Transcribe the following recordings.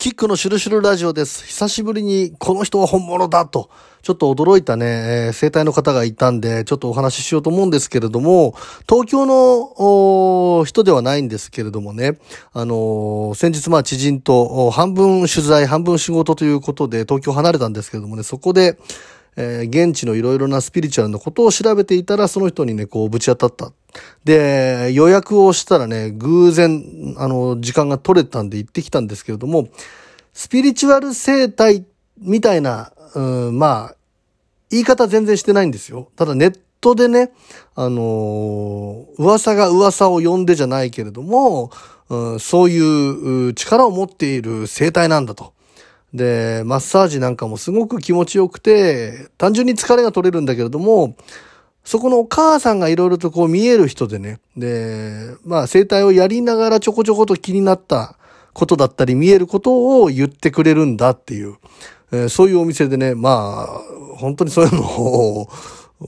キックのシュルシュルラジオです。久しぶりにこの人は本物だと、ちょっと驚いたね、えー、生体の方がいたんで、ちょっとお話ししようと思うんですけれども、東京の人ではないんですけれどもね、あのー、先日まあ知人と半分取材、半分仕事ということで東京離れたんですけれどもね、そこで、えー、現地のいろいろなスピリチュアルのことを調べていたら、その人にね、こう、ぶち当たった。で、予約をしたらね、偶然、あの、時間が取れたんで行ってきたんですけれども、スピリチュアル生態みたいな、うん、まあ、言い方全然してないんですよ。ただネットでね、あのー、噂が噂を呼んでじゃないけれども、うん、そういう力を持っている生態なんだと。で、マッサージなんかもすごく気持ちよくて、単純に疲れが取れるんだけれども、そこのお母さんがいろいろとこう見える人でね、で、まあ生態をやりながらちょこちょこと気になったことだったり見えることを言ってくれるんだっていう、えー、そういうお店でね、まあ、本当にそういうのを、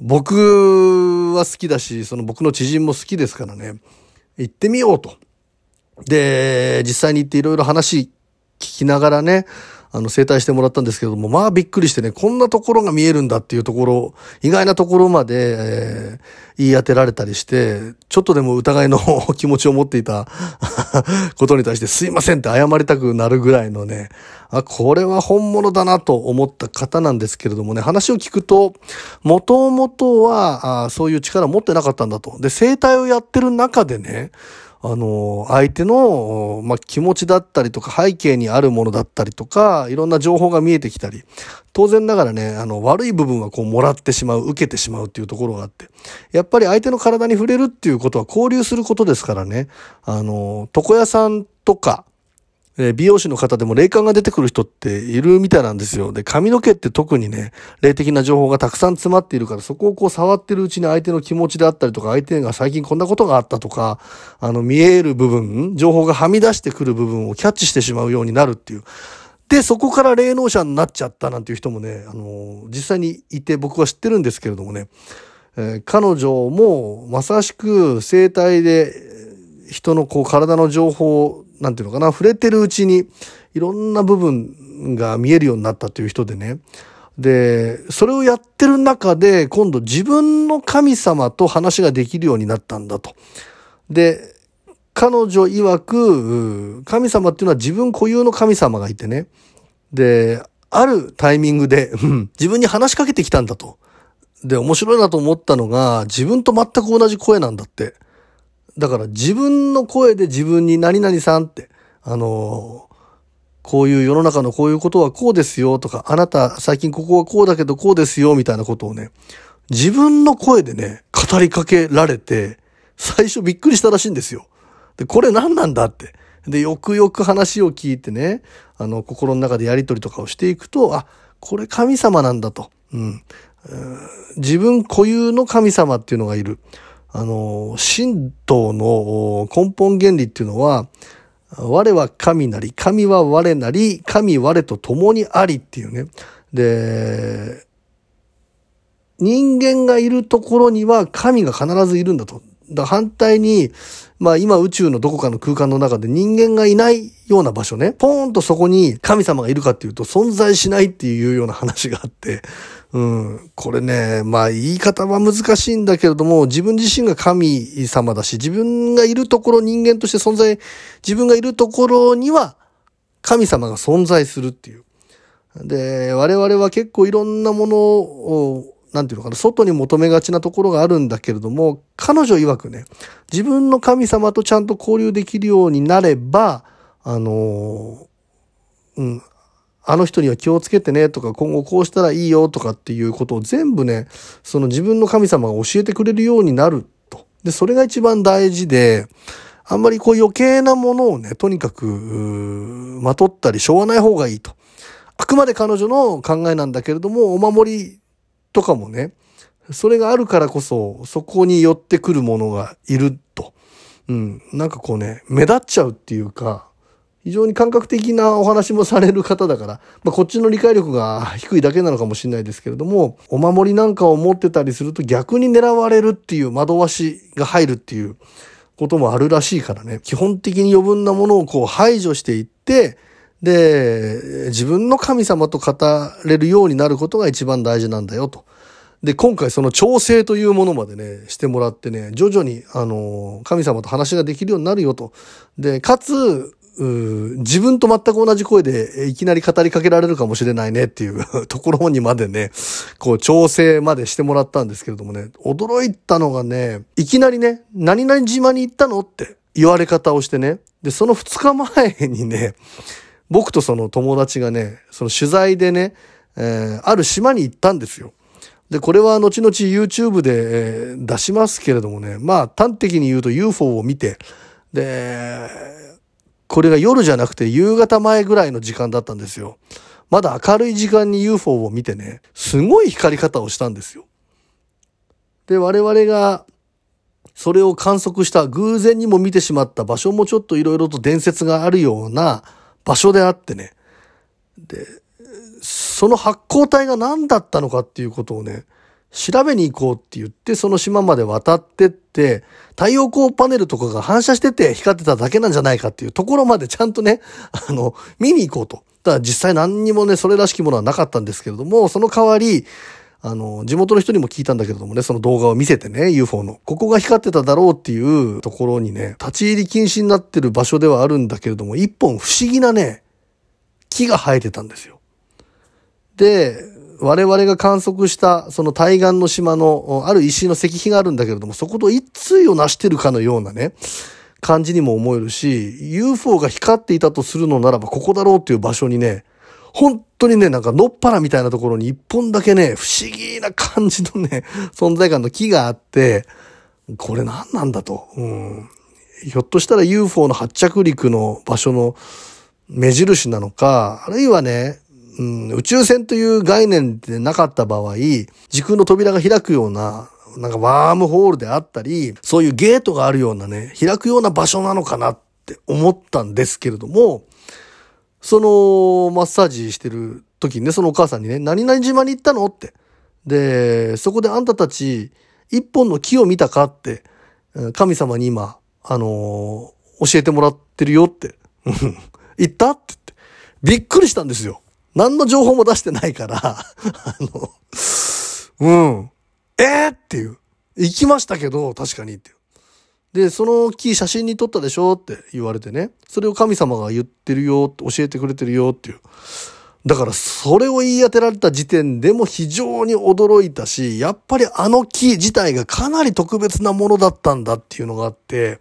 僕は好きだし、その僕の知人も好きですからね、行ってみようと。で、実際に行っていろいろ話聞きながらね、あの、整体してもらったんですけども、まあびっくりしてね、こんなところが見えるんだっていうところ、意外なところまで、えー、言い当てられたりして、ちょっとでも疑いの 気持ちを持っていた ことに対してすいませんって謝りたくなるぐらいのね、あ、これは本物だなと思った方なんですけれどもね、話を聞くと、もともとはあそういう力を持ってなかったんだと。で、生体をやってる中でね、あの、相手の、ま、気持ちだったりとか背景にあるものだったりとか、いろんな情報が見えてきたり、当然ながらね、あの、悪い部分はこう、もらってしまう、受けてしまうっていうところがあって、やっぱり相手の体に触れるっていうことは交流することですからね、あの、床屋さんとか、え美容師の方でも霊感が出てくる人っているみたいなんですよ。で、髪の毛って特にね、霊的な情報がたくさん詰まっているから、そこをこう触ってるうちに相手の気持ちであったりとか、相手が最近こんなことがあったとか、あの、見える部分、情報がはみ出してくる部分をキャッチしてしまうようになるっていう。で、そこから霊能者になっちゃったなんていう人もね、あの、実際にいて僕は知ってるんですけれどもね、えー、彼女もまさしく生体で人のこう体の情報をなんていうのかな、触れてるうちにいろんな部分が見えるようになったという人でね。で、それをやってる中で、今度自分の神様と話ができるようになったんだと。で、彼女曰く、神様っていうのは自分固有の神様がいてね。で、あるタイミングで、自分に話しかけてきたんだと。で、面白いなと思ったのが、自分と全く同じ声なんだって。だから自分の声で自分に何々さんって、あのこういう世の中のこういうことはこうですよとか、あなた最近ここはこうだけどこうですよみたいなことをね、自分の声でね、語りかけられて、最初びっくりしたらしいんですよ。で、これ何なんだって。で、よくよく話を聞いてね、あの、心の中でやりとりとかをしていくと、あ、これ神様なんだと。うん。自分固有の神様っていうのがいる。あの、神道の根本原理っていうのは、我は神なり、神は我なり、神我と共にありっていうね。で、人間がいるところには神が必ずいるんだと。だ反対に、まあ今宇宙のどこかの空間の中で人間がいないような場所ね、ポーンとそこに神様がいるかっていうと存在しないっていうような話があって、うん。これね、まあ言い方は難しいんだけれども、自分自身が神様だし、自分がいるところ、人間として存在、自分がいるところには神様が存在するっていう。で、我々は結構いろんなものを、なんていうのかな、外に求めがちなところがあるんだけれども、彼女曰くね、自分の神様とちゃんと交流できるようになれば、あの、うん、あの人には気をつけてねとか、今後こうしたらいいよとかっていうことを全部ね、その自分の神様が教えてくれるようになると。で、それが一番大事で、あんまりこう余計なものをね、とにかく、まとったりしょうがない方がいいと。あくまで彼女の考えなんだけれども、お守りとかもね、それがあるからこそ、そこに寄ってくるものがいると。うん。なんかこうね、目立っちゃうっていうか、非常に感覚的なお話もされる方だから、まあ、こっちの理解力が 低いだけなのかもしれないですけれども、お守りなんかを持ってたりすると逆に狙われるっていう惑わしが入るっていうこともあるらしいからね、基本的に余分なものをこう排除していって、で、自分の神様と語れるようになることが一番大事なんだよと。で、今回その調整というものまでね、してもらってね、徐々に、あの、神様と話ができるようになるよと。で、かつ、自分と全く同じ声でいきなり語りかけられるかもしれないねっていう ところにまでね、こう調整までしてもらったんですけれどもね、驚いたのがね、いきなりね、何々島に行ったのって言われ方をしてね、で、その2日前にね、僕とその友達がね、その取材でね、えー、ある島に行ったんですよ。で、これは後々 YouTube で、えー、出しますけれどもね、まあ端的に言うと UFO を見て、で、これが夜じゃなくて夕方前ぐらいの時間だったんですよ。まだ明るい時間に UFO を見てね、すごい光り方をしたんですよ。で、我々がそれを観測した偶然にも見てしまった場所もちょっと色々と伝説があるような場所であってね。で、その発光体が何だったのかっていうことをね、調べに行こうって言って、その島まで渡ってって、太陽光パネルとかが反射してて光ってただけなんじゃないかっていうところまでちゃんとね、あの、見に行こうと。ただ実際何にもね、それらしきものはなかったんですけれども、その代わり、あの、地元の人にも聞いたんだけれどもね、その動画を見せてね、UFO の。ここが光ってただろうっていうところにね、立ち入り禁止になってる場所ではあるんだけれども、一本不思議なね、木が生えてたんですよ。で、我々が観測したその対岸の島のある石の石碑があるんだけれども、そこと一対を成してるかのようなね、感じにも思えるし、UFO が光っていたとするのならばここだろうっていう場所にね、本当にね、なんかのっぱらみたいなところに一本だけね、不思議な感じのね、存在感の木があって、これ何なんだと。うん、ひょっとしたら UFO の発着陸の場所の目印なのか、あるいはね、うん、宇宙船という概念でなかった場合、時空の扉が開くような、なんかワームホールであったり、そういうゲートがあるようなね、開くような場所なのかなって思ったんですけれども、そのマッサージしてる時にね、そのお母さんにね、何々島に行ったの？って。で、そこであんたたち、一本の木を見たかって、神様に今、あのー、教えてもらってるよって。言ったって言って。びっくりしたんですよ。何の情報も出してないから、あの、うん。えー、っていう。行きましたけど、確かにっていう。で、その木写真に撮ったでしょって言われてね。それを神様が言ってるよ、教えてくれてるよっていう。だからそれを言い当てられた時点でも非常に驚いたし、やっぱりあの木自体がかなり特別なものだったんだっていうのがあって、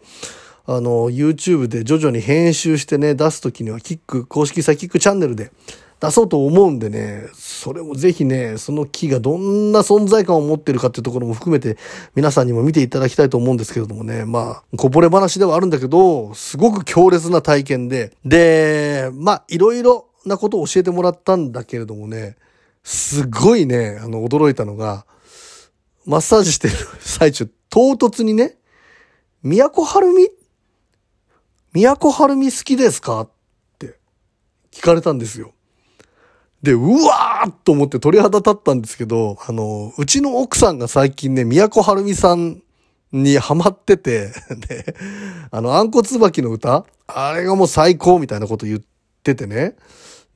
あの、YouTube で徐々に編集してね、出すときにはキック、公式サイキックチャンネルで出そうと思うんでね、それもぜひね、その木がどんな存在感を持ってるかっていうところも含めて皆さんにも見ていただきたいと思うんですけれどもね、まあ、こぼれ話ではあるんだけど、すごく強烈な体験で、で、まあ、いろいろなことを教えてもらったんだけれどもね、すごいね、あの、驚いたのが、マッサージしてる最中、唐突にね、都はるみ都はるみ好きですか？って聞かれたんですよ。で、うわーと思って鳥肌立ったんですけど、あの、うちの奥さんが最近ね、都はるみさんにハマってて、で、あの、あんこ椿の歌あれがもう最高みたいなこと言っててね。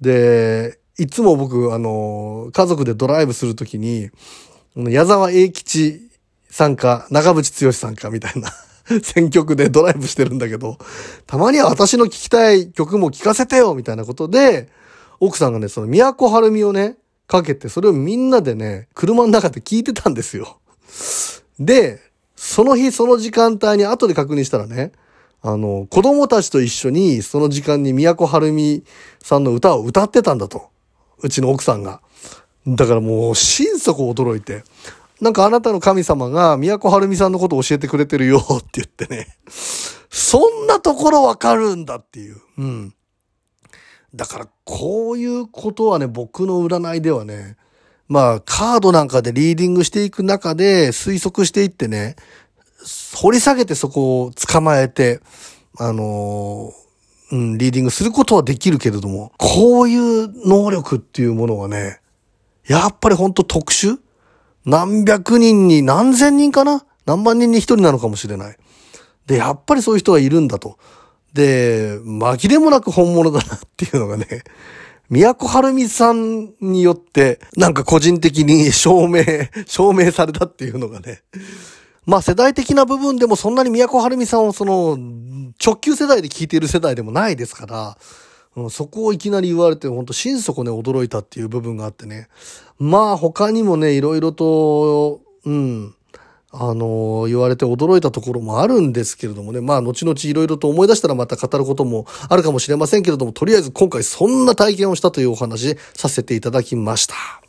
で、いつも僕、あの、家族でドライブするときに、矢沢永吉さんか、長渕剛さんかみたいな 選曲でドライブしてるんだけど、たまには私の聴きたい曲も聴かせてよみたいなことで、奥さんがね、その都はるみをね、かけて、それをみんなでね、車の中で聞いてたんですよ。で、その日その時間帯に後で確認したらね、あの、子供たちと一緒にその時間に都はるみさんの歌を歌ってたんだと。うちの奥さんが。だからもう心底驚いて。なんかあなたの神様が都はるみさんのことを教えてくれてるよって言ってね。そんなところわかるんだっていう。うん。だからこういうことはね、僕の占いではね、まあカードなんかでリーディングしていく中で推測していってね、掘り下げてそこを捕まえて、あのー、うん、リーディングすることはできるけれども、こういう能力っていうものはね、やっぱりほんと特殊？何百人に何千人かな？何万人に一人なのかもしれない。で、やっぱりそういう人がいるんだと。で、紛れもなく本物だなっていうのがね、宮古春美さんによって、なんか個人的に証明、証明されたっていうのがね。まあ世代的な部分でもそんなに宮古春美さんをその、直球世代で聞いている世代でもないですから、うん、そこをいきなり言われて、ほんと心底ね、驚いたっていう部分があってね。まあ他にもね、いろいろと、うん、あの、言われて驚いたところもあるんですけれどもね、まあ、後々いろいろと思い出したらまた語ることもあるかもしれませんけれども、とりあえず今回そんな体験をしたというお話させていただきました。